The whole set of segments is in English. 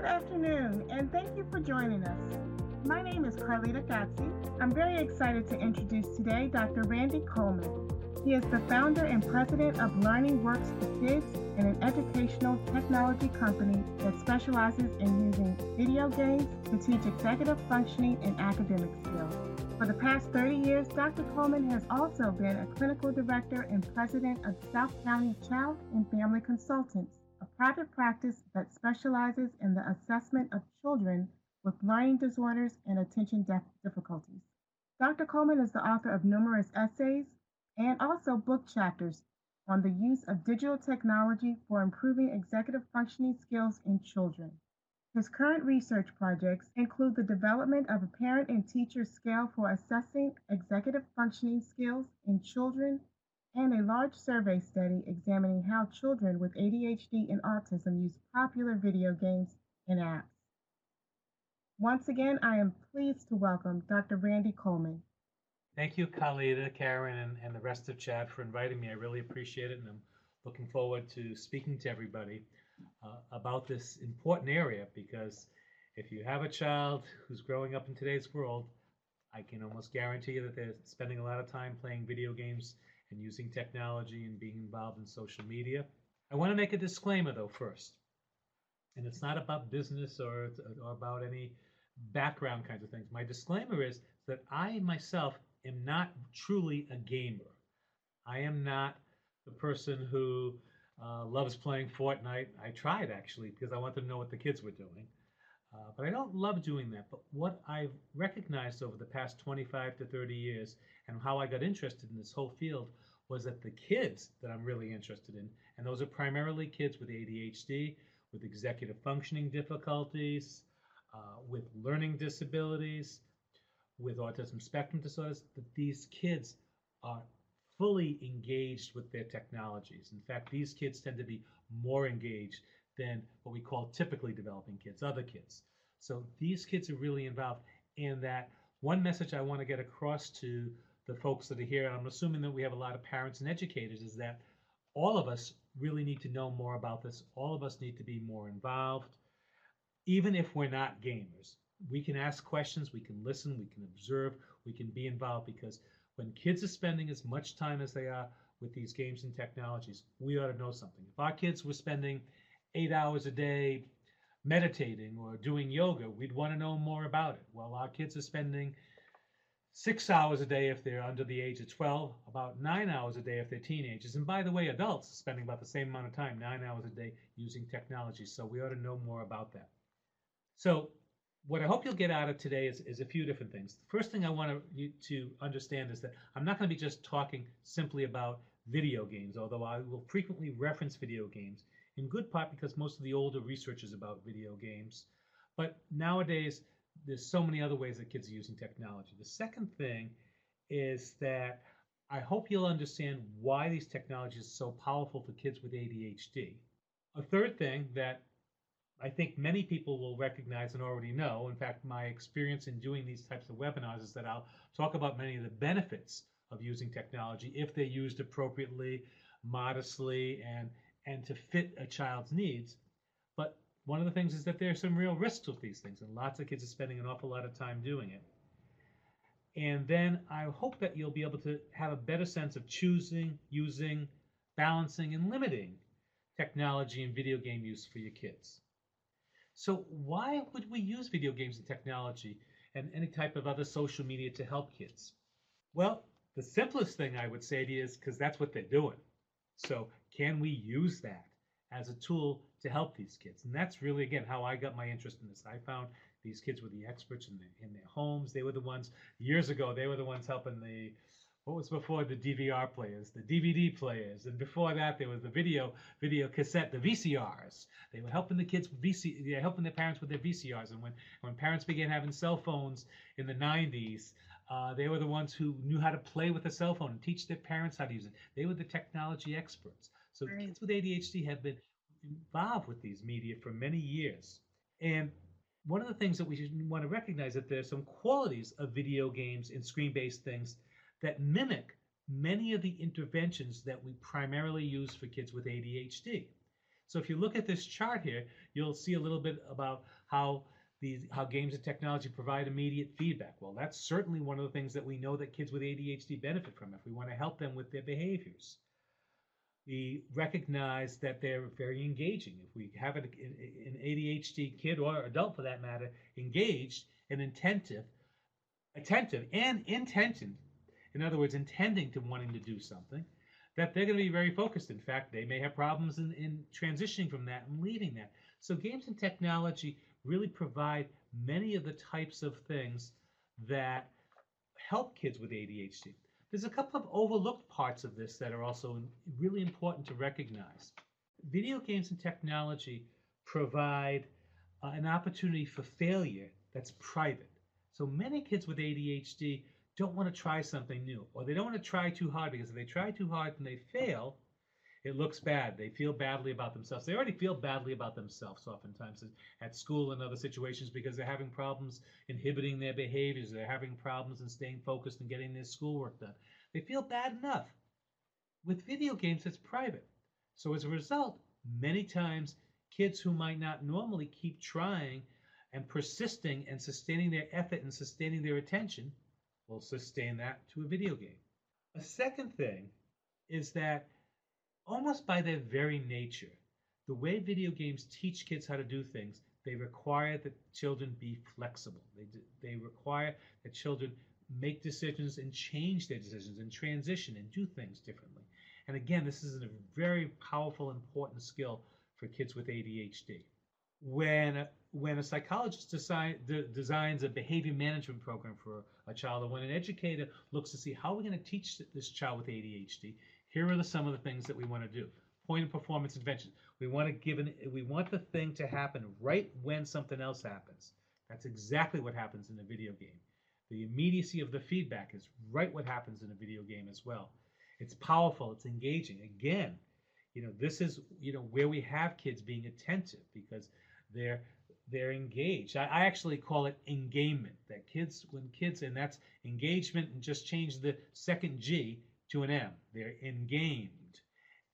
Good afternoon, and thank you for joining us. My name is Carlita Gazzi. I'm very excited to introduce today Dr. Randy Kulman. He is the founder and president of Learning Works for Kids and an educational technology company that specializes in using video games to teach executive functioning and academic skills. For the past 30 years, Dr. Kulman has also been a clinical director and president of South County Child and Family Consultants, private practice that specializes in the assessment of children with learning disorders and attention difficulties. Dr. Kulman is the author of numerous essays, and also book chapters on the use of digital technology for improving executive functioning skills in children. His current research projects include the development of a parent and teacher scale for assessing executive functioning skills in children and a large survey study examining how children with ADHD and autism use popular video games and apps. Once again, I am pleased to welcome Dr. Randy Kulman. Thank you, Khalida, Karen, and, and the rest of CHADD for inviting me. I really appreciate it, and I'm looking forward to speaking to everybody uh, about this important area because if you have a child who's growing up in today's world, I can almost guarantee you that they're spending a lot of time playing video games and using technology and being involved in social media. I want to make a disclaimer, though, first. And it's not about business or, or about any background kinds of things. My disclaimer is that I myself am not truly a gamer. I am not the person who uh, loves playing Fortnite. I tried actually because I wanted to know what the kids were doing. Uh, but I don't love doing that. But what I've recognized over the past 25 to 30 years and how I got interested in this whole field was that the kids that I'm really interested in, and those are primarily kids with ADHD, with executive functioning difficulties, uh, with learning disabilities, with autism spectrum disorders that these kids are fully engaged with their technologies. In fact, these kids tend to be more engaged than what we call typically developing kids, other kids. So these kids are really involved. And that one message I want to get across to the folks that are here, and I'm assuming that we have a lot of parents and educators, is that all of us really need to know more about this. All of us need to be more involved, even if we're not gamers we can ask questions, we can listen, we can observe, we can be involved because when kids are spending as much time as they are with these games and technologies, we ought to know something. If our kids were spending eight hours a day meditating or doing yoga, we'd want to know more about it. Well, our kids are spending six hours a day if they're under the age of 12, about nine hours a day if they're teenagers. And by the way, adults are spending about the same amount of time, nine hours a day, using technology. So we ought to know more about that. So what I hope you'll get out of today is, is a few different things. The first thing I want you to understand is that I'm not going to be just talking simply about video games, although I will frequently reference video games, in good part because most of the older research is about video games. But nowadays, there's so many other ways that kids are using technology. The second thing is that I hope you'll understand why these technologies are so powerful for kids with ADHD. A third thing that I think many people will recognize and already know. In fact, my experience in doing these types of webinars is that I'll talk about many of the benefits of using technology if they're used appropriately, modestly, and and to fit a child's needs. But one of the things is that there are some real risks with these things, and lots of kids are spending an awful lot of time doing it. And then I hope that you'll be able to have a better sense of choosing, using, balancing, and limiting technology and video game use for your kids. So why would we use video games and technology and any type of other social media to help kids? Well, the simplest thing I would say to you is because that's what they're doing. So can we use that as a tool to help these kids? And that's really, again, how I got my interest in this. I found these kids were the experts in, the, in their homes. They were the ones, years ago, they were the ones helping the what was before the DVR players, the DVD players, and before that there was the video video cassette, the VCRs. They were helping the kids VC, they were helping their parents with their VCRs. And when when parents began having cell phones in the 90s, uh, they were the ones who knew how to play with a cell phone and teach their parents how to use it. They were the technology experts. So kids with ADHD have been involved with these media for many years. And one of the things that we want to recognize is that there's some qualities of video games and screen-based things that mimic many of the interventions that we primarily use for kids with ADHD. So if you look at this chart here, you'll see a little bit about how these how games and technology provide immediate feedback. Well, that's certainly one of the things that we know that kids with ADHD benefit from if we want to help them with their behaviors. We recognize that they're very engaging. If we have an, ADHD kid or adult for that matter engaged and attentive, attentive and intentioned, in other words, intending to wanting to do something, that they're going to be very focused. In fact, they may have problems in, in transitioning from that and leaving that. So games and technology really provide many of the types of things that help kids with ADHD. There's a couple of overlooked parts of this that are also really important to recognize. Video games and technology provide uh, an opportunity for failure that's private. So many kids with ADHD don't want to try something new, or they don't want to try too hard because if they try too hard and they fail, it looks bad. They feel badly about themselves. They already feel badly about themselves oftentimes at school and other situations because they're having problems inhibiting their behaviors. They're having problems in staying focused and getting their schoolwork done. They feel bad enough. With video games, it's private. So as a result, many times kids who might not normally keep trying and persisting and sustaining their effort and sustaining their attention will sustain that to a video game. A second thing is that almost by their very nature, the way video games teach kids how to do things, they require that children be flexible. They, they require that children make decisions and change their decisions and transition and do things differently. And again, this is a very powerful, important skill for kids with ADHD. When when a psychologist design, de, designs a behavior management program for a child, or when an educator looks to see how we're going to teach this child with ADHD, here are the, some of the things that we want to do. Point of performance intervention. We want to give an, we want the thing to happen right when something else happens. That's exactly what happens in a video game. The immediacy of the feedback is right what happens in a video game as well. It's powerful, it's engaging. Again, you know, this is, you know, where we have kids being attentive because they're they're engaged. I, I actually call it engagement. That kids, when kids, and that's engagement, and just change the second G to an M. They're engamed.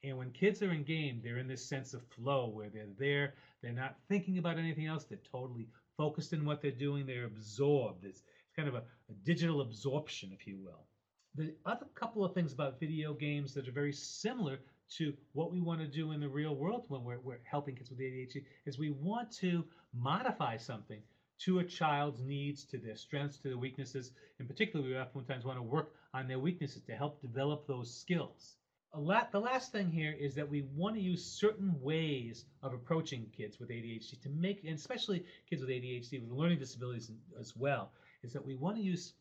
And when kids are engamed, they're in this sense of flow where they're there, they're not thinking about anything else, they're totally focused in what they're doing, they're absorbed. It's, it's kind of a, a digital absorption, if you will. The other couple of things about video games that are very similar to what we want to do in the real world when we're, we're helping kids with ADHD is we want to modify something to a child's needs, to their strengths, to their weaknesses. In particular, we oftentimes want to work on their weaknesses to help develop those skills. The last thing here is that we want to use certain ways of approaching kids with ADHD to make, and especially kids with ADHD with learning disabilities as well, is that we want to use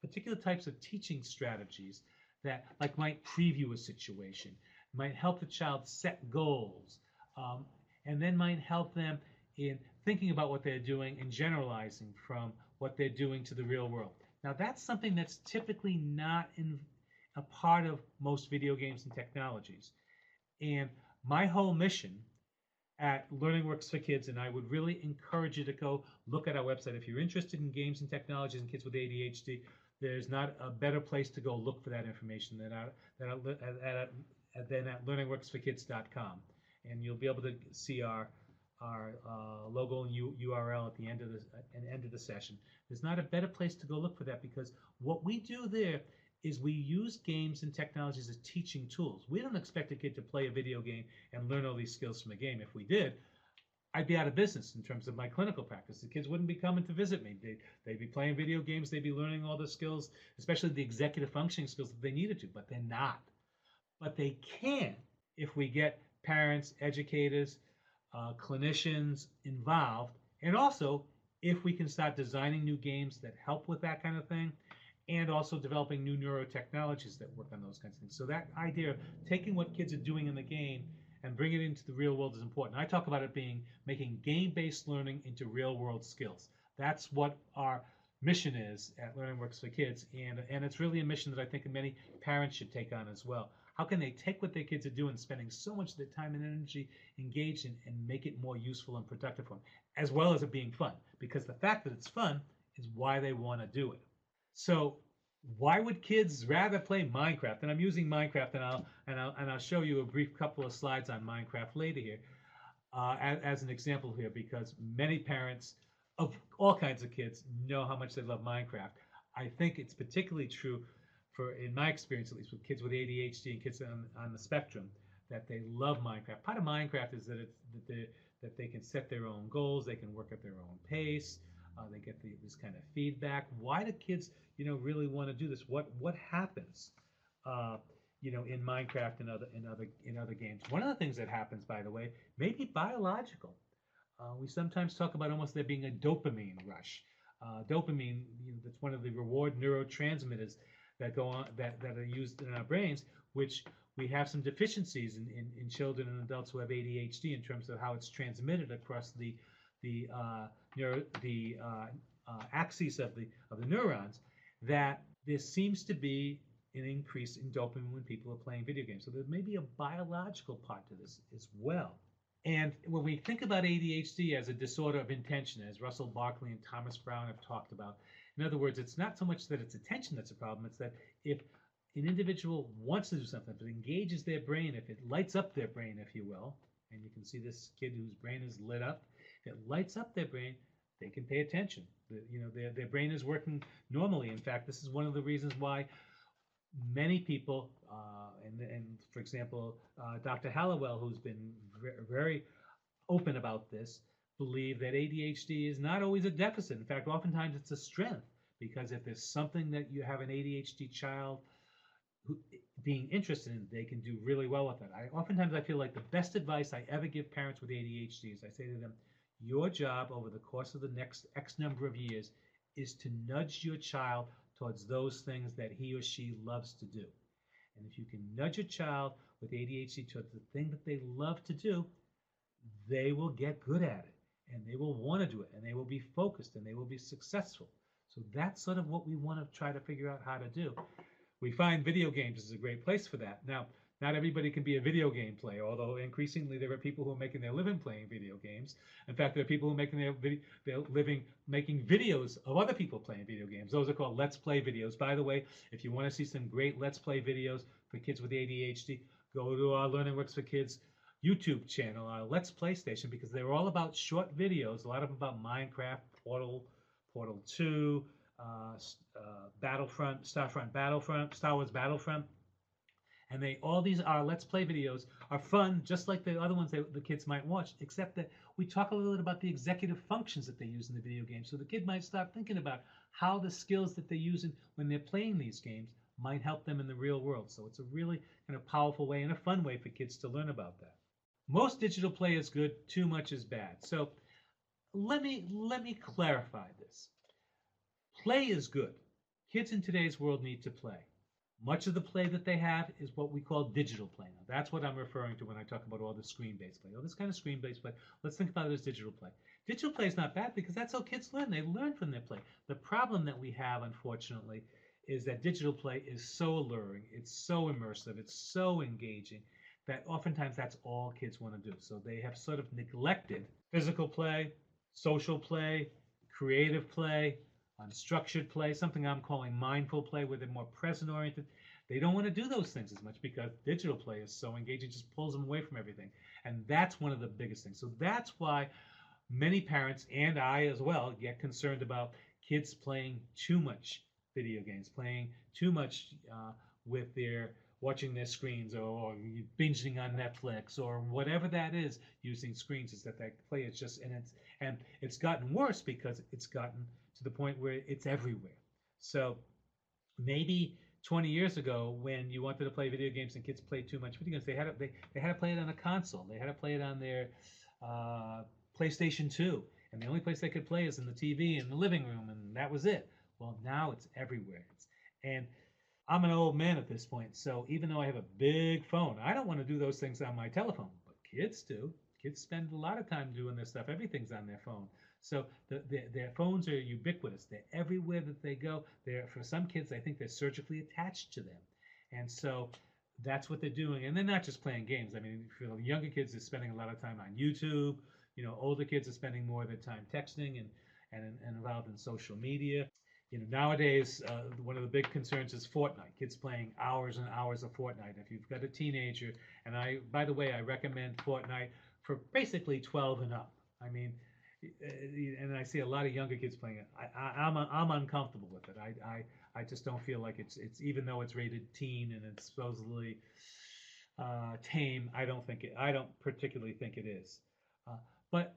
particular types of teaching strategies that like might preview a situation, might help the child set goals, um, and then might help them in thinking about what they're doing and generalizing from what they're doing to the real world. Now, that's something that's typically not in a part of most video games and technologies. And my whole mission at Learning Works for Kids, and I would really encourage you to go look at our website. If you're interested in games and technologies and kids with ADHD, there's not a better place to go look for that information than at, than at, at, than at learningworksforkids.com. And you'll be able to see our our uh, logo and U- URL at the end of the the end of the session. There's not a better place to go look for that because what we do there is we use games and technologies as teaching tools. We don't expect a kid to play a video game and learn all these skills from a game. If we did, I'd be out of business in terms of my clinical practice. The kids wouldn't be coming to visit me. They, they'd be playing video games. They'd be learning all the skills, especially the executive functioning skills that they needed to, but they're not. But they can if we get parents, educators, uh, clinicians involved, and also if we can start designing new games that help with that kind of thing, and also developing new neurotechnologies that work on those kinds of things. So that idea of taking what kids are doing in the game and bringing it into the real world is important. I talk about it being making game-based learning into real-world skills. That's what our mission is at Learning Works for Kids, and and it's really a mission that I think many parents should take on as well. How can they take what their kids are doing, spending so much of their time and energy engaged in, and make it more useful and productive for them, as well as it being fun? Because the fact that it's fun is why they want to do it. So why would kids rather play Minecraft? And I'm using Minecraft, and I'll and I'll and I'll show you a brief couple of slides on Minecraft later here. uh, as, as an example here because many parents of all kinds of kids know how much they love Minecraft. I think it's particularly true for, in my experience at least, with kids with ADHD and kids on, on the spectrum, that they love Minecraft. Part of Minecraft is that it's that they that they can set their own goals, they can work at their own pace, uh, they get the, this kind of feedback. Why do kids, you know, really want to do this? What what happens? Uh, you know, in Minecraft and other in other in other games. One of the things that happens, by the way, may be biological. Uh, we sometimes talk about almost there being a dopamine rush. Uh, dopamine, you know, that's one of the reward neurotransmitters that go on that, that are used in our brains, which we have some deficiencies in, in, in children and adults who have ADHD in terms of how it's transmitted across the the uh, neuro, the uh, uh, axes of the of the neurons. That there seems to be an increase in dopamine when people are playing video games. So there may be a biological part to this as well. And when we think about ADHD as a disorder of intention, as Russell Barkley and Thomas Brown have talked about, in other words, it's not so much that it's attention that's a problem, it's that if an individual wants to do something, if it engages their brain, if it lights up their brain, if you will, and you can see this kid whose brain is lit up, it lights up their brain, they can pay attention. The, you know, their, their brain is working normally. In fact, this is one of the reasons why many people, uh, and, and for example, uh, Dr. Hallowell, who's been very open about this, believe that ADHD is not always a deficit. In fact, oftentimes it's a strength because if there's something that you have an ADHD child who, being interested in, they can do really well with it. I oftentimes I feel like the best advice I ever give parents with ADHD is I say to them, your job over the course of the next X number of years is to nudge your child towards those things that he or she loves to do. And if you can nudge a child with ADHD towards the thing that they love to do, they will get good at it and they will want to do it and they will be focused and they will be successful. So that's sort of what we want to try to figure out how to do. We find video games is a great place for that. Now, not everybody can be a video game player, although increasingly there are people who are making their living playing video games. In fact, there are people who are making their, their living making videos of other people playing video games. Those are called Let's Play videos. By the way, if you want to see some great Let's Play videos for kids with ADHD, go to our Learning Works for Kids YouTube channel, our Let's Play station, because they're all about short videos, a lot of them about Minecraft, Portal, Portal 2, uh, uh, Battlefront, Starfront Battlefront, Star Wars Battlefront and they all these are let's play videos are fun just like the other ones that the kids might watch except that we talk a little bit about the executive functions that they use in the video game so the kid might start thinking about how the skills that they're using when they're playing these games might help them in the real world. So it's a really kind of powerful way and a fun way for kids to learn about that. Most digital play is good too much is bad. So let me let me clarify this. Play is good. Kids in today's world need to play much of the play that they have is what we call digital play. Now, that's what I'm referring to when I talk about all the screen-based play. All this kind of screen-based play. Let's think about it as digital play. Digital play is not bad because that's how kids learn. They learn from their play. The problem that we have, unfortunately, is that digital play is so alluring, it's so immersive, it's so engaging that oftentimes that's all kids want to do. So they have sort of neglected physical play, social play, creative play, unstructured play, something I'm calling mindful play, where they're more present oriented. They don't want to do those things as much because digital play is so engaging, just pulls them away from everything. And that's one of the biggest things. So that's why many parents and I as well get concerned about kids playing too much video games, playing too much uh, with their watching their screens or, or, binging on Netflix or whatever that is using screens is that that play is just and it's and it's gotten worse because it's gotten to the point where it's everywhere. So maybe 20 years ago, when you wanted to play video games and kids played too much video games, they had to, they, they had to play it on a console. They had to play it on their uh, PlayStation 2. And the only place they could play is in the TV in the living room, and that was it. Well, now it's everywhere. It's, and I'm an old man at this point, so even though I have a big phone, I don't want to do those things on my telephone, but kids do. Kids spend a lot of time doing this stuff. Everything's on their phone. So the, the, their phones are ubiquitous. They're everywhere that they go. They're for some kids, I think they're surgically attached to them, and so that's what they're doing. And they're not just playing games. I mean, for younger kids, they're spending a lot of time on YouTube. You know, older kids are spending more of their time texting and and, and involved in social media. You know, nowadays, uh, one of the big concerns is Fortnite. Kids playing hours and hours of Fortnite. If you've got a teenager, and I, by the way, I recommend Fortnite for basically 12 and up. I mean, and I see a lot of younger kids playing it. I, am I'm, I'm uncomfortable with it. I, I I just don't feel like it's it's even though it's rated teen and it's supposedly uh, tame. I don't think it. I don't particularly think it is. Uh, but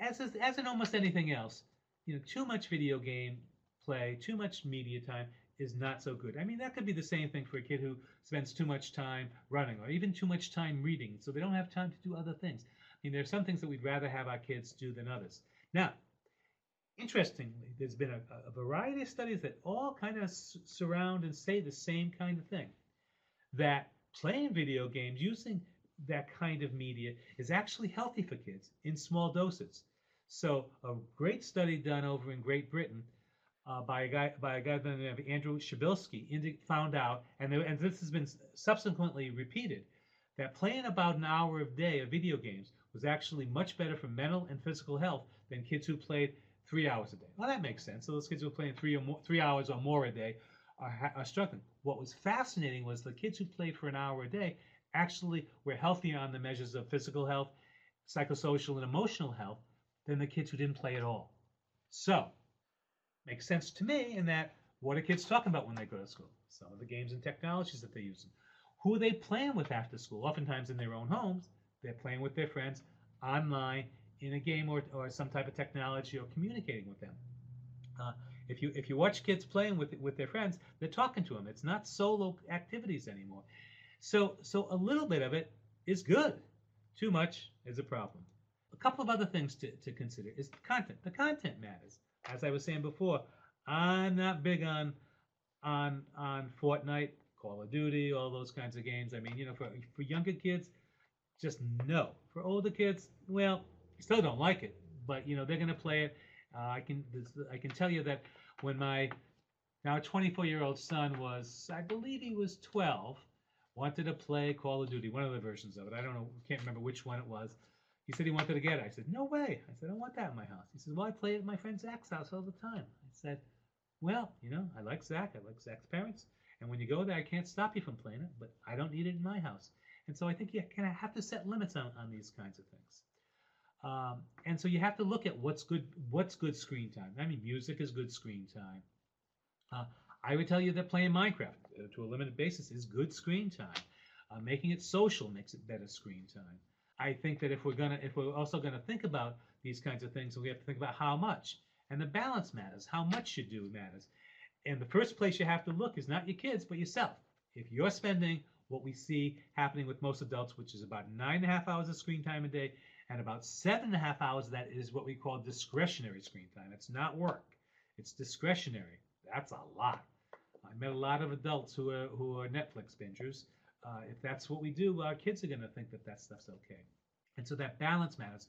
as as in almost anything else, you know, too much video game play, too much media time is not so good. I mean, that could be the same thing for a kid who spends too much time running or even too much time reading, so they don't have time to do other things. Mean, there are some things that we'd rather have our kids do than others. Now, interestingly, there's been a, a variety of studies that all kind of s- surround and say the same kind of thing that playing video games using that kind of media is actually healthy for kids in small doses. So, a great study done over in Great Britain uh, by a guy by a guy by the name of Andrew Przybylski found out, and, there, and this has been subsequently repeated, that playing about an hour a day of video games was actually much better for mental and physical health than kids who played three hours a day. Well, that makes sense. So those kids who are playing three or more, three hours or more a day are, are struggling. What was fascinating was the kids who played for an hour a day actually were healthier on the measures of physical health, psychosocial, and emotional health than the kids who didn't play at all. So, makes sense to me in that what are kids talking about when they go to school? Some of the games and technologies that they're using. Who are they playing with after school? Oftentimes in their own homes, they're playing with their friends online in a game or, or some type of technology or communicating with them. Uh, if you if you watch kids playing with with their friends, they're talking to them. It's not solo activities anymore. So so a little bit of it is good. Too much is a problem. A couple of other things to, to consider is the content. The content matters. As I was saying before, I'm not big on on on Fortnite, Call of Duty, all those kinds of games. I mean, you know, for for younger kids, just no. For older kids, well, still don't like it, but you know they're gonna play it. Uh, I can I can tell you that when my now 24 year old son was, I believe he was 12, wanted to play Call of Duty, one of the versions of it. I don't know, can't remember which one it was. He said he wanted to get it. I said, no way. I said, I don't want that in my house. He said, well, I play it at my friend Zach's house all the time. I said, well, you know, I like Zach. I like Zach's parents. And when you go there, I can't stop you from playing it, but I don't need it in my house. And so I think you kind of have to set limits on, on these kinds of things. Um, and so you have to look at what's good. What's good screen time? I mean, music is good screen time. Uh, I would tell you that playing Minecraft uh, to a limited basis is good screen time. Uh, making it social makes it better screen time. I think that if we're gonna, if we're also gonna think about these kinds of things, we have to think about how much, and the balance matters. How much you do matters. And the first place you have to look is not your kids, but yourself. If you're spending what we see happening with most adults, which is about nine and a half hours of screen time a day, and about seven and a half hours that is what we call discretionary screen time. It's not work, it's discretionary. That's a lot. I met a lot of adults who are who are Netflix bingers. Uh, if that's what we do, our kids are going to think that that stuff's okay. And so that balance matters.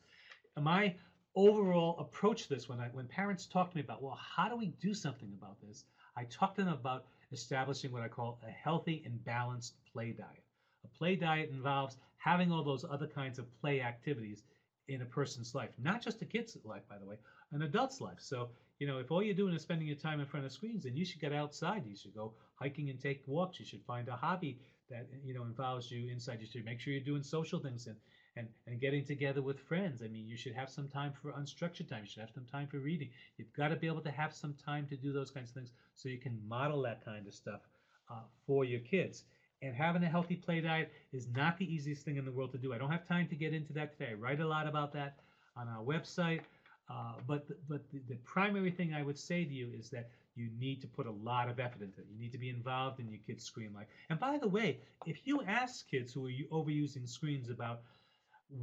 My overall approach to this, when I, when parents talk to me about, well, how do we do something about this? I talk to them about establishing what I call a healthy and balanced play diet. A play diet involves having all those other kinds of play activities in a person's life, not just a kid's life, by the way, an adult's life. So, you know, if all you're doing is spending your time in front of screens, then you should get outside. You should go hiking and take walks. You should find a hobby that, you know, involves you inside. You should make sure you're doing social things and, and, and getting together with friends. I mean, you should have some time for unstructured time. You should have some time for reading. You've got to be able to have some time to do those kinds of things so you can model that kind of stuff uh, for your kids. And having a healthy play diet is not the easiest thing in the world to do. I don't have time to get into that today. I write a lot about that on our website. Uh, but the, but the, the, primary thing I would say to you is that you need to put a lot of effort into it. You need to be involved in your kids' screen life. And by the way, if you ask kids who are overusing screens about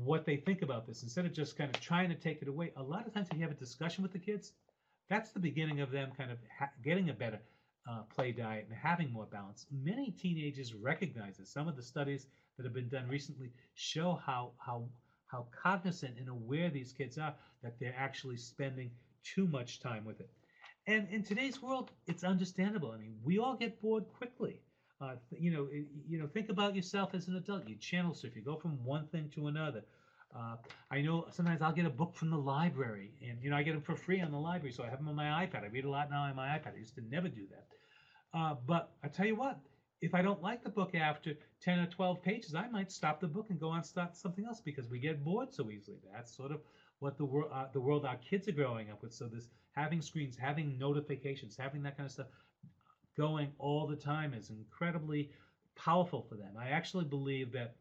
what they think about this, instead of just kind of trying to take it away, a lot of times if you have a discussion with the kids, that's the beginning of them kind of ha- getting a better uh, play diet and having more balance. Many teenagers recognize this. Some of the studies that have been done recently show how how how cognizant and aware these kids are that they're actually spending too much time with it. And in today's world, it's understandable. I mean, we all get bored quickly. Uh, you know, you know, think about yourself as an adult. You channel surf. You go from one thing to another. Uh, I know sometimes I'll get a book from the library, and you know I get them for free on the library, so I have them on my iPad. I read a lot now on my iPad. I used to never do that. Uh, but I tell you what, if I don't like the book after 10 or 12 pages, I might stop the book and go on start something else because we get bored so easily. That's sort of what the world uh, the world our kids are growing up with. So this having screens, having notifications, having that kind of stuff going all the time is incredibly powerful for them. I actually believe that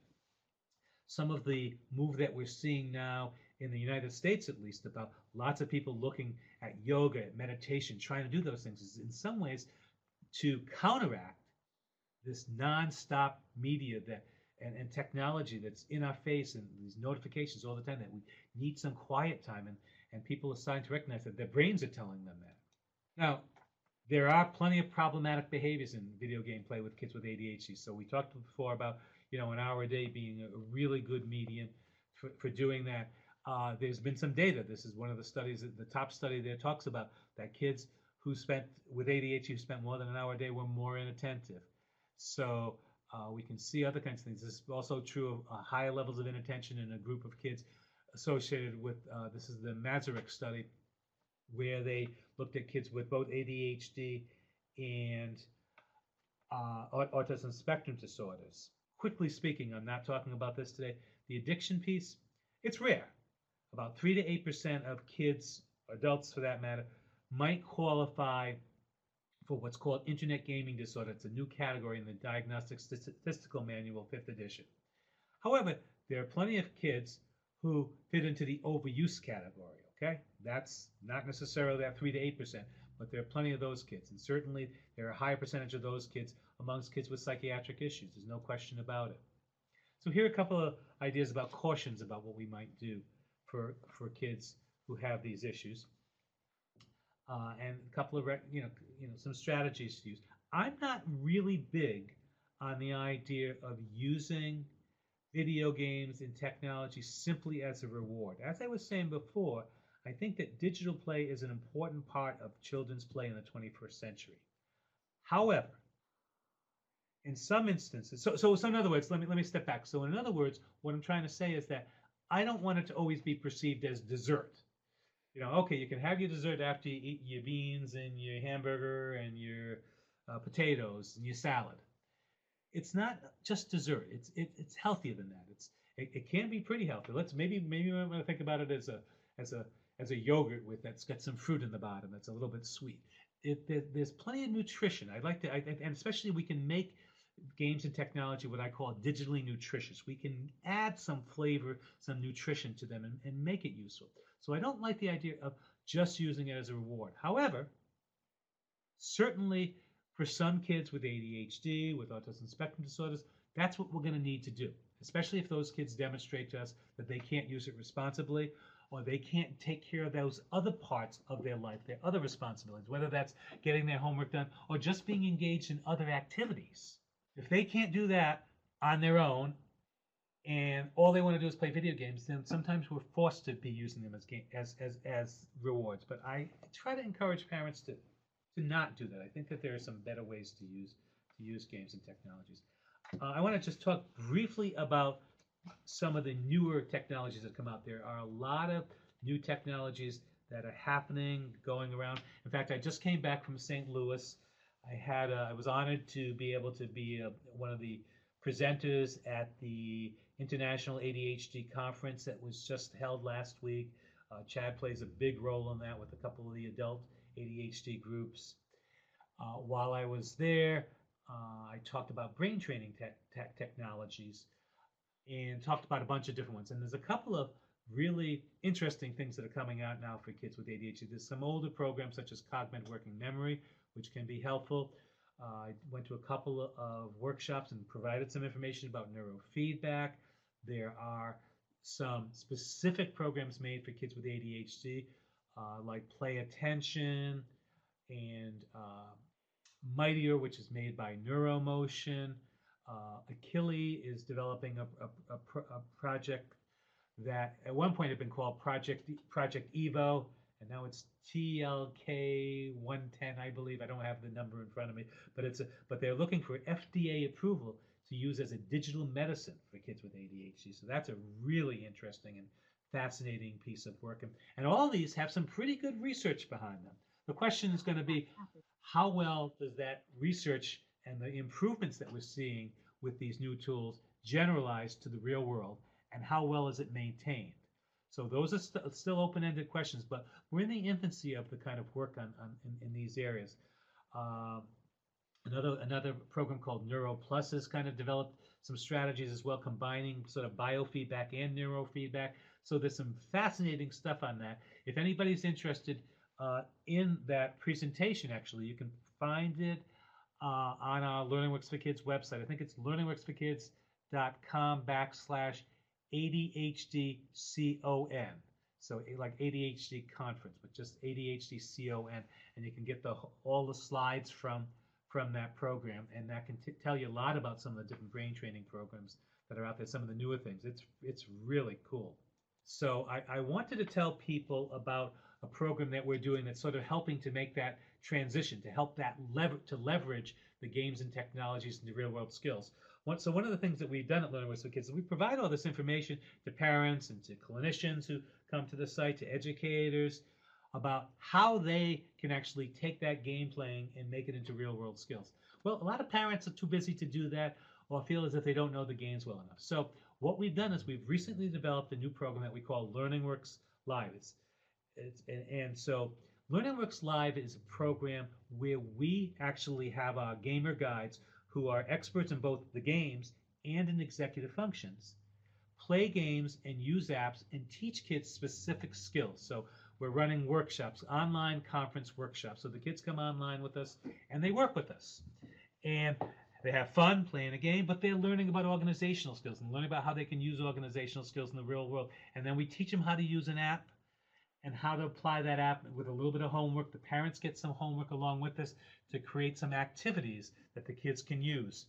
some of the move that we're seeing now in the United States, at least, about lots of people looking at yoga, at meditation, trying to do those things, is in some ways to counteract this nonstop media that and, and technology that's in our face and these notifications all the time that we need some quiet time and and people are starting to recognize that their brains are telling them that. Now, there are plenty of problematic behaviors in video game play with kids with ADHD. So we talked before about you know an hour a day being a really good median for, for doing that. Uh, there's been some data. This is one of the studies, the top study there talks about that kids who spent with ADHD who spent more than an hour a day were more inattentive. So uh, we can see other kinds of things. This is also true of uh, higher levels of inattention in a group of kids associated with uh, this is the Masaryk study, where they looked at kids with both ADHD and uh, autism spectrum disorders. Quickly speaking, I'm not talking about this today. The addiction piece, it's rare. About three to eight percent of kids, adults for that matter, might qualify for what's called internet gaming disorder. It's a new category in the Diagnostic Statistical Manual, 5th edition. However, there are plenty of kids who fit into the overuse category, okay? That's not necessarily that 3 to 8%, but there are plenty of those kids. And certainly there are a higher percentage of those kids amongst kids with psychiatric issues. There's no question about it. So here are a couple of ideas about cautions about what we might do for, for kids who have these issues uh, and a couple of you know you know some strategies to use. I'm not really big on the idea of using video games and technology simply as a reward. As I was saying before, I think that digital play is an important part of children's play in the 21st century. However, in some instances, so, so, so in other words, let me let me step back. So in other words, what I'm trying to say is that I don't want it to always be perceived as dessert you know, okay, you can have your dessert after you eat your beans and your hamburger and your uh, potatoes and your salad. It's not just dessert. It's it, it's healthier than that. It's it, it can be pretty healthy. Let's maybe maybe want to think about it as a as a as a yogurt with that's got some fruit in the bottom that's a little bit sweet. It, there, there's plenty of nutrition. I'd like to, I, and especially we can make games and technology what I call digitally nutritious. We can add some flavor, some nutrition to them and, and make it useful. So I don't like the idea of just using it as a reward. However, certainly for some kids with ADHD, with autism spectrum disorders, that's what we're going to need to do, especially if those kids demonstrate to us that they can't use it responsibly or they can't take care of those other parts of their life, their other responsibilities, whether that's getting their homework done or just being engaged in other activities. If they can't do that on their own and all they want to do is play video games, then sometimes we're forced to be using them as game, as as as rewards. But I try to encourage parents to to not do that. I think that there are some better ways to use to use games and technologies. Uh, I want to just talk briefly about some of the newer technologies that come out. There are a lot of new technologies that are happening, going around. In fact, I just came back from St. Louis. I had a, I was honored to be able to be a, one of the presenters at the International ADHD Conference that was just held last week. Uh, CHADD plays a big role in that with a couple of the adult ADHD groups. Uh, while I was there, uh, I talked about brain training te- te- technologies and talked about a bunch of different ones. And there's a couple of really interesting things that are coming out now for kids with ADHD. There's some older programs such as Cogmed Working Memory, which can be helpful. Uh, I went to a couple of workshops and provided some information about neurofeedback. There are some specific programs made for kids with ADHD, uh, like Play Attention and uh, Mightier, which is made by Neuromotion. Uh, Akili is developing a, a, a, a, project that at one point had been called Project Project Evo, and now it's TLK 110, I believe. I don't have the number in front of me, but it's a, but they're looking for FDA approval to use as a digital medicine for kids with ADHD. So that's a really interesting and fascinating piece of work. And, and all these have some pretty good research behind them. The question is going to be how well does that research and the improvements that we're seeing with these new tools generalized to the real world and how well is it maintained. So those are st- still open-ended questions, but we're in the infancy of the kind of work on, on in, in these areas. Um, another another program called Neuro Plus has kind of developed some strategies as well, combining sort of biofeedback and neurofeedback. So there's some fascinating stuff on that. If anybody's interested uh, in that presentation, actually, you can find it uh, on our Learning Works for Kids website. I think it's learningworksforkids.com backslash ADHD-CON. So eh, like ADHD conference, but just ADHD-CON, and you can get the all the slides from from that program, and that can t- tell you a lot about some of the different brain training programs that are out there, some of the newer things. It's it's really cool. So I, I wanted to tell people about a program that we're doing that's sort of helping to make that transition, to help that lever to leverage the games and technologies into real world skills. One, so one of the things that we've done at Learning Works for Kids is we provide all this information to parents and to clinicians who come to the site, to educators, about how they can actually take that game playing and make it into real world skills. Well, a lot of parents are too busy to do that or feel as if they don't know the games well enough. So what we've done is we've recently developed a new program that we call Learning Works Live. It's, it's and, and so Learning Works Live is a program where we actually have our gamer guides who are experts in both the games and in executive functions play games and use apps and teach kids specific skills. So we're running workshops, online conference workshops. So the kids come online with us and they work with us. And they have fun playing a game, but they're learning about organizational skills and learning about how they can use organizational skills in the real world. And then we teach them how to use an app and how to apply that app with a little bit of homework. The parents get some homework along with this to create some activities that the kids can use.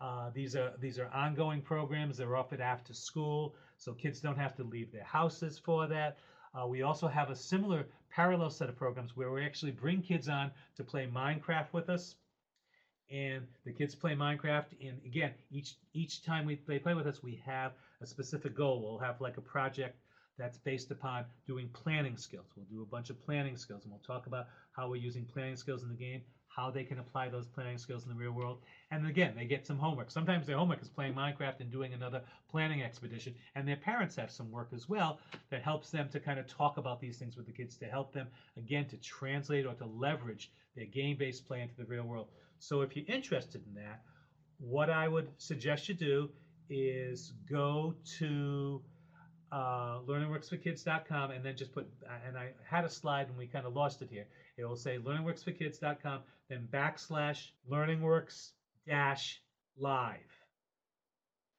Uh, these are these are ongoing programs. They're offered after school, so kids don't have to leave their houses for that. Uh, we also have a similar parallel set of programs where we actually bring kids on to play Minecraft with us, and the kids play Minecraft. And again, each each time we they play with us, we have a specific goal. We'll have like a project that's based upon doing planning skills. We'll do a bunch of planning skills, and we'll talk about how we're using planning skills in the game, how they can apply those planning skills in the real world. And again, they get some homework. Sometimes their homework is playing Minecraft and doing another planning expedition, and their parents have some work as well that helps them to kind of talk about these things with the kids to help them, again, to translate or to leverage their game based play into the real world. So if you're interested in that, what I would suggest you do is go to uh, learningworksforkids.com and then just put, and I had a slide and we kind of lost it here. It will say learningworksforkids.com, then backslash learningworks dash live.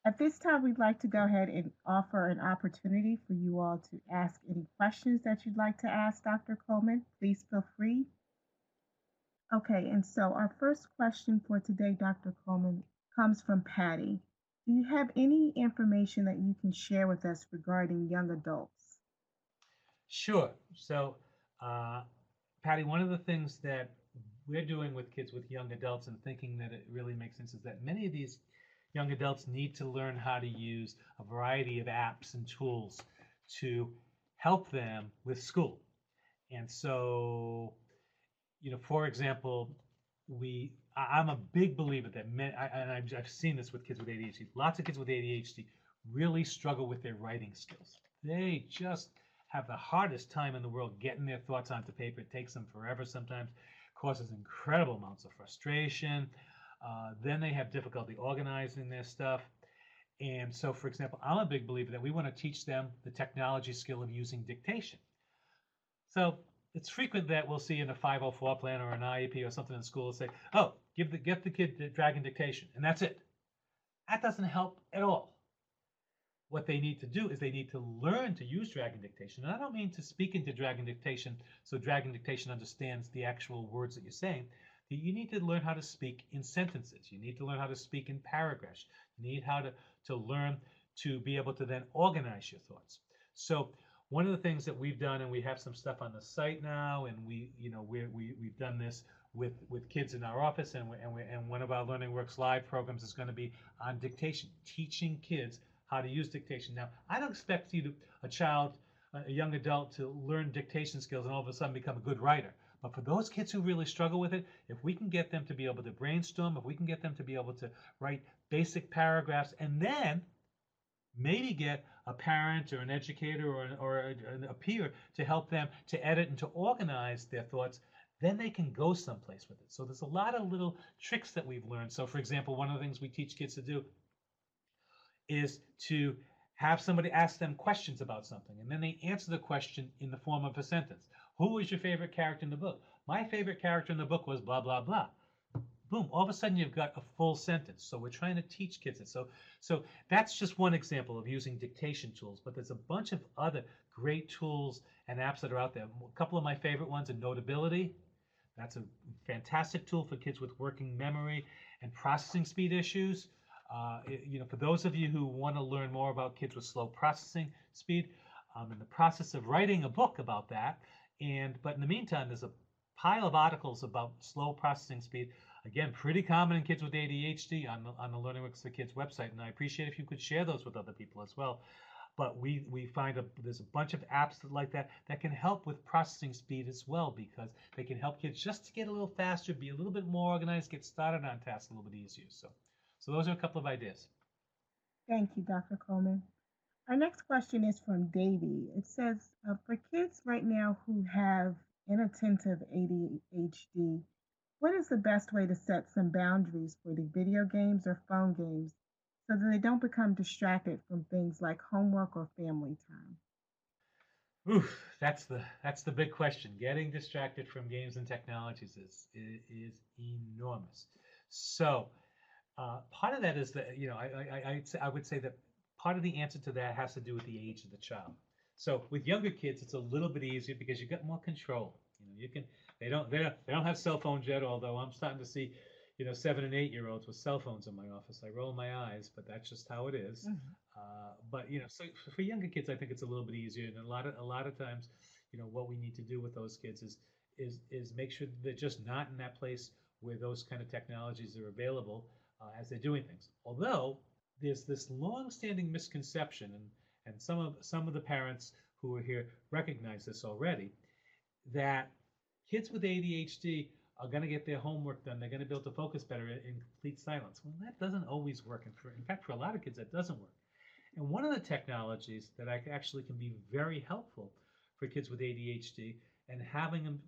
At this time, we'd like to go ahead and offer an opportunity for you all to ask any questions that you'd like to ask Dr. Kulman. Please feel free. Okay, and so our first question for today, Dr. Kulman, comes from Patty. Do you have any information that you can share with us regarding young adults? Sure. So, uh, Patty, one of the things that we're doing with kids with young adults and thinking that it really makes sense is that many of these young adults need to learn how to use a variety of apps and tools to help them with school. And so, you know, for example, we I, am a big believer that men, I, and I've, I've seen this with kids with ADHD. Lots of kids with ADHD really struggle with their writing skills. They just have the hardest time in the world getting their thoughts onto paper. It takes them forever sometimes, causes incredible amounts of frustration. Uh, then they have difficulty organizing their stuff. And so, for example, I'm a big believer that we want to teach them the technology skill of using dictation. So it's frequent that we'll see in a 504 plan or an IEP or something in school say, "Oh, give the get the kid the dragon dictation," and that's it. That doesn't help at all. What they need to do is they need to learn to use dragon dictation. And I don't mean to speak into dragon dictation so dragon dictation understands the actual words that you're saying. You need to learn how to speak in sentences. You need to learn how to speak in paragraphs. You need how to, to learn to be able to then organize your thoughts. So one of the things that we've done, and we have some stuff on the site now, and we, you know, we we we've done this with with kids in our office, and we, and we, and one of our Learning Works Live programs is going to be on dictation, teaching kids how to use dictation. Now, I don't expect you to a child, a young adult, to learn dictation skills and all of a sudden become a good writer. But for those kids who really struggle with it, if we can get them to be able to brainstorm, if we can get them to be able to write basic paragraphs, and then maybe get a parent or an educator or, or a, a peer to help them to edit and to organize their thoughts, then they can go someplace with it. So there's a lot of little tricks that we've learned. So, for example, one of the things we teach kids to do is to have somebody ask them questions about something, and then they answer the question in the form of a sentence. Who was your favorite character in the book? My favorite character in the book was blah blah blah. Boom! All of a sudden, you've got a full sentence. So we're trying to teach kids it. So, so that's just one example of using dictation tools. But there's a bunch of other great tools and apps that are out there. A couple of my favorite ones are Notability. That's a fantastic tool for kids with working memory and processing speed issues. Uh, you know, for those of you who want to learn more about kids with slow processing speed, I'm in the process of writing a book about that. And but in the meantime, there's a pile of articles about slow processing speed. Again, pretty common in kids with ADHD on the, on the Learning Works for Kids website, and I appreciate if you could share those with other people as well. But we we find a, there's a bunch of apps that, like that that can help with processing speed as well because they can help kids just to get a little faster, be a little bit more organized, get started on tasks a little bit easier. So. So those are a couple of ideas. Thank you, Dr. Kulman. Our next question is from Davey. It says, uh, for kids right now who have inattentive ADHD, what is the best way to set some boundaries for the video games or phone games so that they don't become distracted from things like homework or family time? Oof, that's the that's the big question. Getting distracted from games and technologies is is, enormous. So uh, part of that is that you know I, I I I would say that part of the answer to that has to do with the age of the child. So with younger kids, it's a little bit easier because you have got more control. You know, you can they don't they don't they don't have cell phones yet. Although I'm starting to see, you know, seven and eight year olds with cell phones in my office. I roll my eyes, but that's just how it is. Mm-hmm. Uh, but you know, so for younger kids, I think it's a little bit easier. And a lot of a lot of times, you know, what we need to do with those kids is is is make sure they're just not in that place where those kind of technologies are available uh, as they're doing things. Although there's this long-standing misconception, and, and some of some of the parents who are here recognize this already, that kids with ADHD are going to get their homework done. They're going to be able to focus better in complete silence. Well, that doesn't always work. And for, in fact, for a lot of kids, that doesn't work. And one of the technologies that actually can be very helpful for kids with ADHD and having them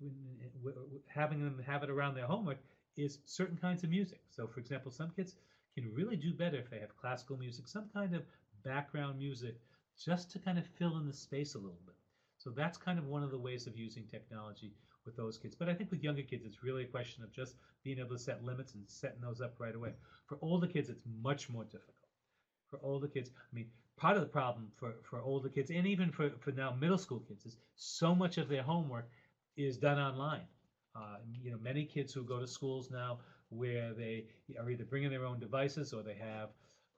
having them have it around their homework is certain kinds of music. So, for example, some kids can really do better if they have classical music, some kind of background music, just to kind of fill in the space a little bit. So that's kind of one of the ways of using technology with those kids. But I think with younger kids, it's really a question of just being able to set limits and setting those up right away. For older kids, it's much more difficult. For older kids, I mean, part of the problem for, for older kids and even for, for now middle school kids is so much of their homework is done online. Uh, you know, many kids who go to schools now where they are either bringing their own devices or they have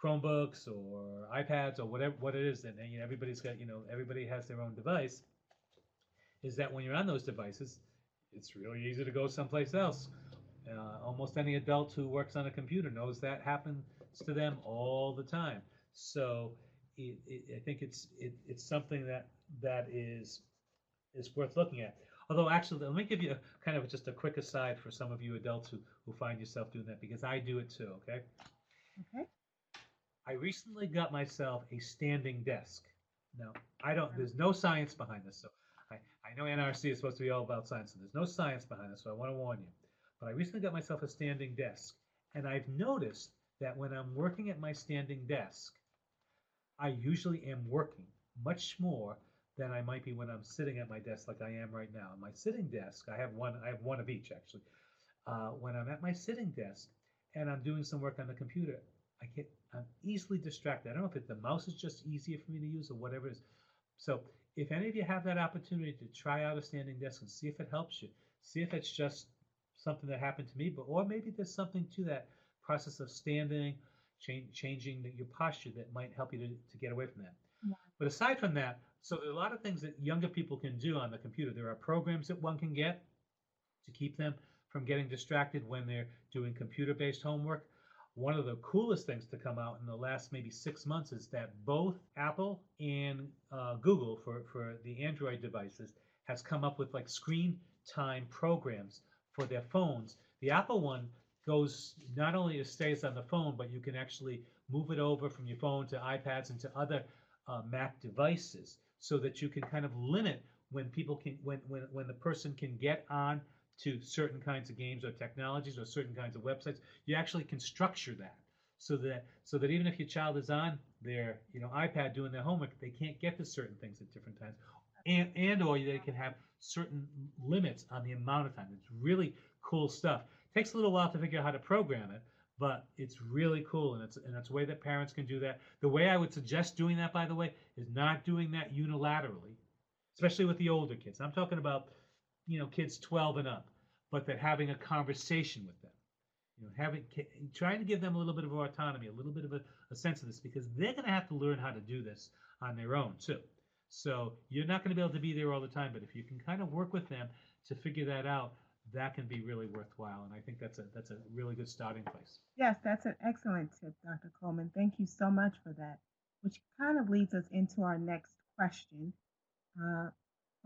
Chromebooks or iPads or whatever what it is, and you know, everybody's got you know everybody has their own device. Is that when you're on those devices, it's really easy to go someplace else. Uh, almost any adult who works on a computer knows that happens to them all the time. So it, it, I think it's it, it's something that that is is worth looking at. Although, actually, let me give you a, kind of just a quick aside for some of you adults who, who find yourself doing that because I do it too, okay? Okay. I recently got myself a standing desk. Now, I don't, there's no science behind this. So I, know NRC is supposed to be all about science, and there's no science behind this, so I want to warn you. But I recently got myself a standing desk, and I've noticed that when I'm working at my standing desk, I usually am working much more than I might be when I'm sitting at my desk like I am right now. My sitting desk, I have one. I have one of each actually. Uh, when I'm at my sitting desk and I'm doing some work on the computer, I get I'm easily distracted. I don't know if it, the mouse is just easier for me to use or whatever it is. So if any of you have that opportunity to try out a standing desk and see if it helps you, see if it's just something that happened to me, but or maybe there's something to that process of standing, change, changing the, your posture that might help you to, to get away from that. Yeah. But aside from that, so there are a lot of things that younger people can do on the computer. There are programs that one can get to keep them from getting distracted when they're doing computer-based homework. One of the coolest things to come out in the last maybe six months is that both Apple and uh, Google for, for the Android devices has come up with like screen time programs for their phones. The Apple one goes not only it stays on the phone, but you can actually move it over from your phone to iPads and to other uh, Mac devices, so that you can kind of limit when people can when when when the person can get on to certain kinds of games or technologies or certain kinds of websites. You actually can structure that so that so that even if your child is on their you know iPad doing their homework, they can't get to certain things at different times, and and or they can have certain limits on the amount of time. It's really cool stuff. It takes a little while to figure out how to program it, but it's really cool and it's and it's a way that parents can do that. The way I would suggest doing that, by the way, is not doing that unilaterally, especially with the older kids. I'm talking about you know kids 12 and up, but that having a conversation with them, you know, having trying to give them a little bit of autonomy, a little bit of a, a sense of this, because they're going to have to learn how to do this on their own too. So you're not going to be able to be there all the time, but if you can kind of work with them to figure that out, that can be really worthwhile. And I think that's a that's a really good starting place. Yes, that's an excellent tip, Dr. Kulman. Thank you so much for that. Which kind of leads us into our next question uh,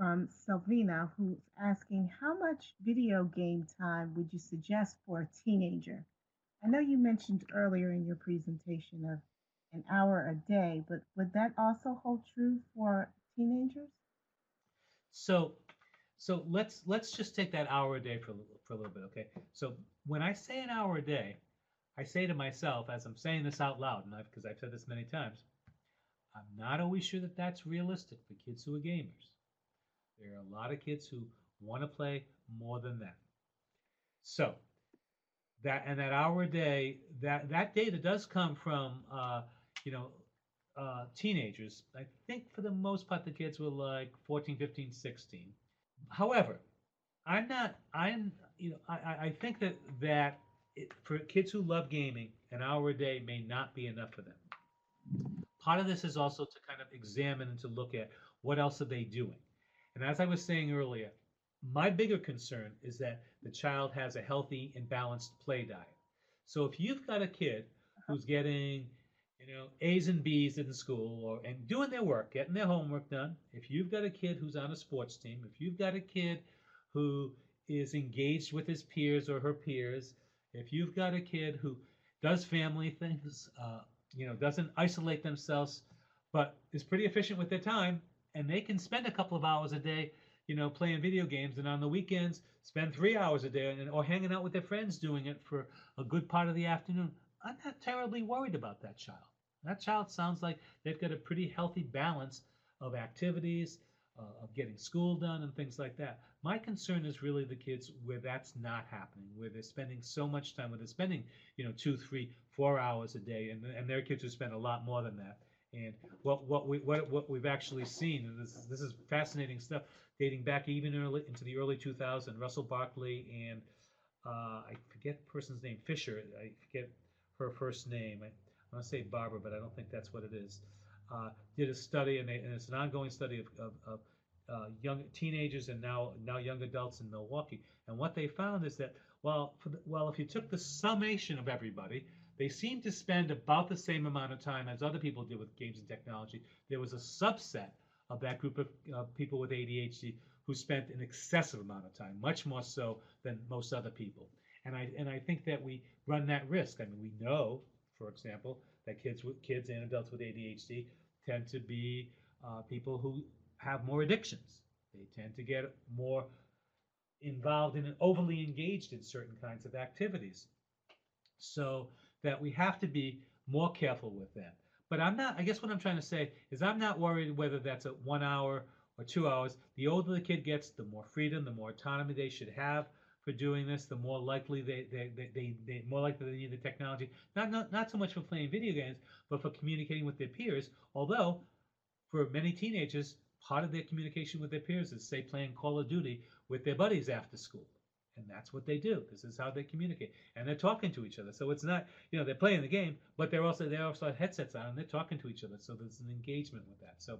from Selvina, who's asking, how much video game time would you suggest for a teenager? I know you mentioned earlier in your presentation of an hour a day, but would that also hold true for teenagers? So so let's let's just take that hour a day for for a little bit, okay? So when I say an hour a day, I say to myself as I'm saying this out loud, and because I've, I've said this many times, I'm not always sure that that's realistic for kids who are gamers. There are a lot of kids who want to play more than that. So that and that hour a day, that that data does come from uh, you know uh, teenagers. I think for the most part the kids were like 14, 15, 16 However, I'm not. I'm. You know, I, I think that that it, for kids who love gaming, an hour a day may not be enough for them. Part of this is also to kind of examine and to look at what else are they doing. And as I was saying earlier, my bigger concern is that the child has a healthy and balanced play diet. So if you've got a kid who's getting you know, A's and B's in school or and doing their work, getting their homework done. If you've got a kid who's on a sports team, if you've got a kid who is engaged with his peers or her peers, if you've got a kid who does family things, uh, you know, doesn't isolate themselves, but is pretty efficient with their time, and they can spend a couple of hours a day, you know, playing video games, and on the weekends spend three hours a day, and, or hanging out with their friends doing it for a good part of the afternoon. I'm not terribly worried about that child. That child sounds like they've got a pretty healthy balance of activities, uh, of getting school done, and things like that. My concern is really the kids where that's not happening, where they're spending so much time, where they're spending, you know, two, three, four hours a day, and, and their kids who spend a lot more than that. And what what we what, what we've actually seen, and this this is fascinating stuff, dating back even early into the early 2000s. Russell Barkley and uh, I forget the person's name, Fischer. I forget her first name. I, want to say Barbara, but I don't think that's what it is. Uh, did a study, and, they, and, it's an ongoing study of, of, of uh, young teenagers and now now young adults in Milwaukee. And what they found is that well, the, well, if you took the summation of everybody, they seemed to spend about the same amount of time as other people did with games and technology. There was a subset of that group of uh, people with ADHD who spent an excessive amount of time, much more so than most other people. And I and I think that we run that risk. I mean, we know for example, that kids with kids and adults with ADHD tend to be uh, people who have more addictions. They tend to get more involved in and overly engaged in certain kinds of activities. So that we have to be more careful with them. But I'm not, I guess what I'm trying to say is I'm not worried whether that's at one hour or two hours. The older the kid gets, the more freedom, the more autonomy they should have for doing this, the more likely they they, they, they, they more likely they need the technology. Not, not not so much for playing video games, but for communicating with their peers. Although, for many teenagers, part of their communication with their peers is say playing Call of Duty with their buddies after school. And that's what they do. This is how they communicate. And they're talking to each other. So it's not, you know, they're playing the game, but they're also they also have headsets on and they're talking to each other. So there's an engagement with that. So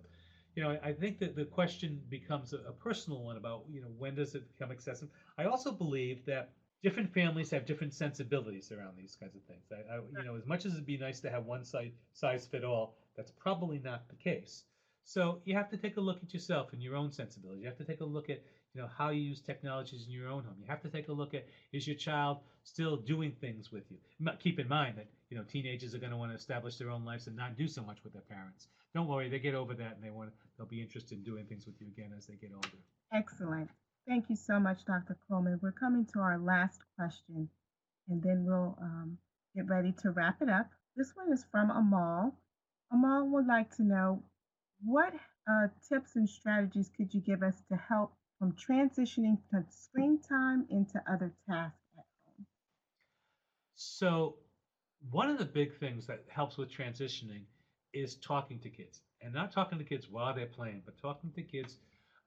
you know, I think that the question becomes a, a, personal one about, you know, when does it become excessive? I also believe that different families have different sensibilities around these kinds of things. I, I, you know, as much as it'd be nice to have one size size fit all, that's probably not the case. So you have to take a look at yourself and your own sensibilities. You have to take a look at you know how you use technologies in your own home. You have to take a look at is your child still doing things with you. Keep in mind that you know teenagers are going to want to establish their own lives and not do so much with their parents. Don't worry, they get over that and they want they'll be interested in doing things with you again as they get older. Excellent. Thank you so much, Dr. Kulman. We're coming to our last question, and then we'll um, get ready to wrap it up. This one is from Amal. Amal would like to know what uh, tips and strategies could you give us to help from transitioning from screen time into other tasks at home? So, one of the big things that helps with transitioning is talking to kids, and not talking to kids while they're playing, but talking to kids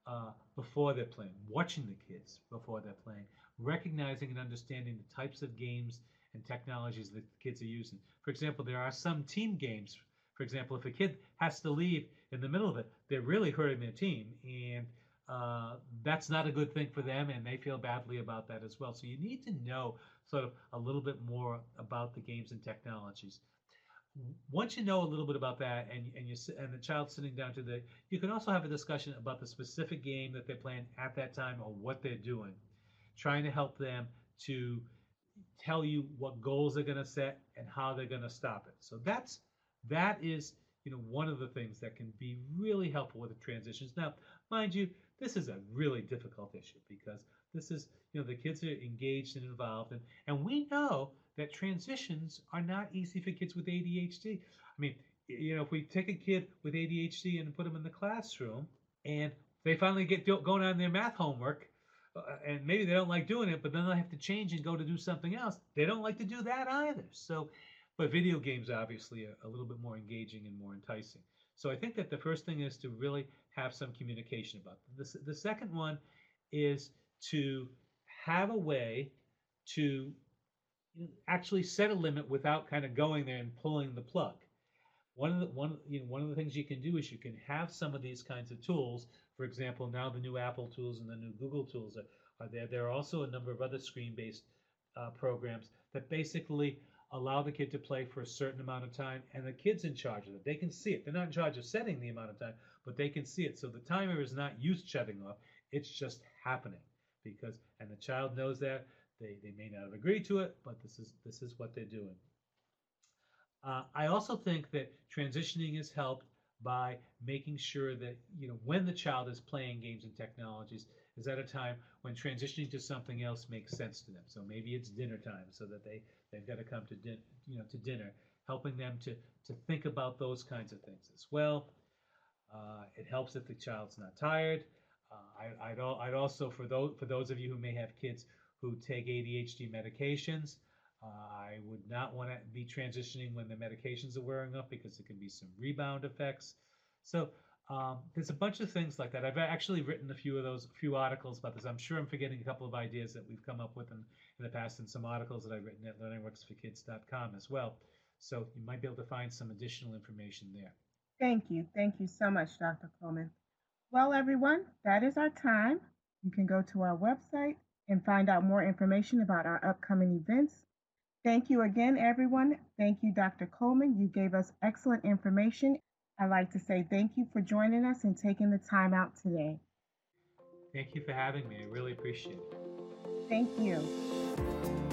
uh, before they're playing, watching the kids before they're playing, recognizing and understanding the types of games and technologies that kids are using. For example, there are some team games. For example, if a kid has to leave in the middle of it, they're really hurting their team, and uh, that's not a good thing for them, and they feel badly about that as well. So you need to know sort of a little bit more about the games and technologies. Once you know a little bit about that and and you and the child sitting down to the you can also have a discussion about the specific game that they're playing at that time or what they're doing. Trying to help them to tell you what goals they're going to set and how they're going to stop it. So that's that is you know one of the things that can be really helpful with the transitions. Now mind you this is a really difficult issue because this is you know the kids are engaged and involved and and we know that transitions are not easy for kids with ADHD. I mean, you know, if we take a kid with ADHD and put them in the classroom and they finally get going on their math homework, uh, and maybe they don't like doing it, but then they have to change and go to do something else. They don't like to do that either. So, but video games obviously are a little bit more engaging and more enticing. So I think that the first thing is to really have some communication about. The, the second one is to have a way to actually set a limit without kind of going there and pulling the plug. One of the one you know one of the things you can do is you can have some of these kinds of tools. For example, now the new Apple tools and the new Google tools are, are there. There are also a number of other screen-based uh, programs that basically allow the kid to play for a certain amount of time, and the kid's in charge of it. They can see it. They're not in charge of setting the amount of time, but they can see it. So the timer is not you shutting off; it's just happening because, and the child knows that they, they may not have agreed to it, but this is this is what they're doing. Uh, I also think that transitioning is helped by making sure that you know when the child is playing games and technologies is at a time when transitioning to something else makes sense to them. So maybe it's dinner time, so that they they've got to come to din- you know to dinner, helping them to to think about those kinds of things as well. Uh, it helps if the child's not tired. Uh, I, would I'd also for those for those of you who may have kids who take ADHD medications. Uh, I would not want to be transitioning when the medications are wearing off because there can be some rebound effects. So um, there's a bunch of things like that. I've actually written a few of those, a few articles about this. I'm sure I'm forgetting a couple of ideas that we've come up with in, in the past and some articles that I've written at learningworksforkids.com as well. So you might be able to find some additional information there. Thank you. Thank you so much, Dr. Kulman. Well, everyone, that is our time. You can go to our website, and find out more information about our upcoming events. Thank you again, everyone. Thank you, Dr. Kulman. You gave us excellent information. I'd like to say thank you for joining us and taking the time out today. Thank you for having me. I really appreciate it. Thank you.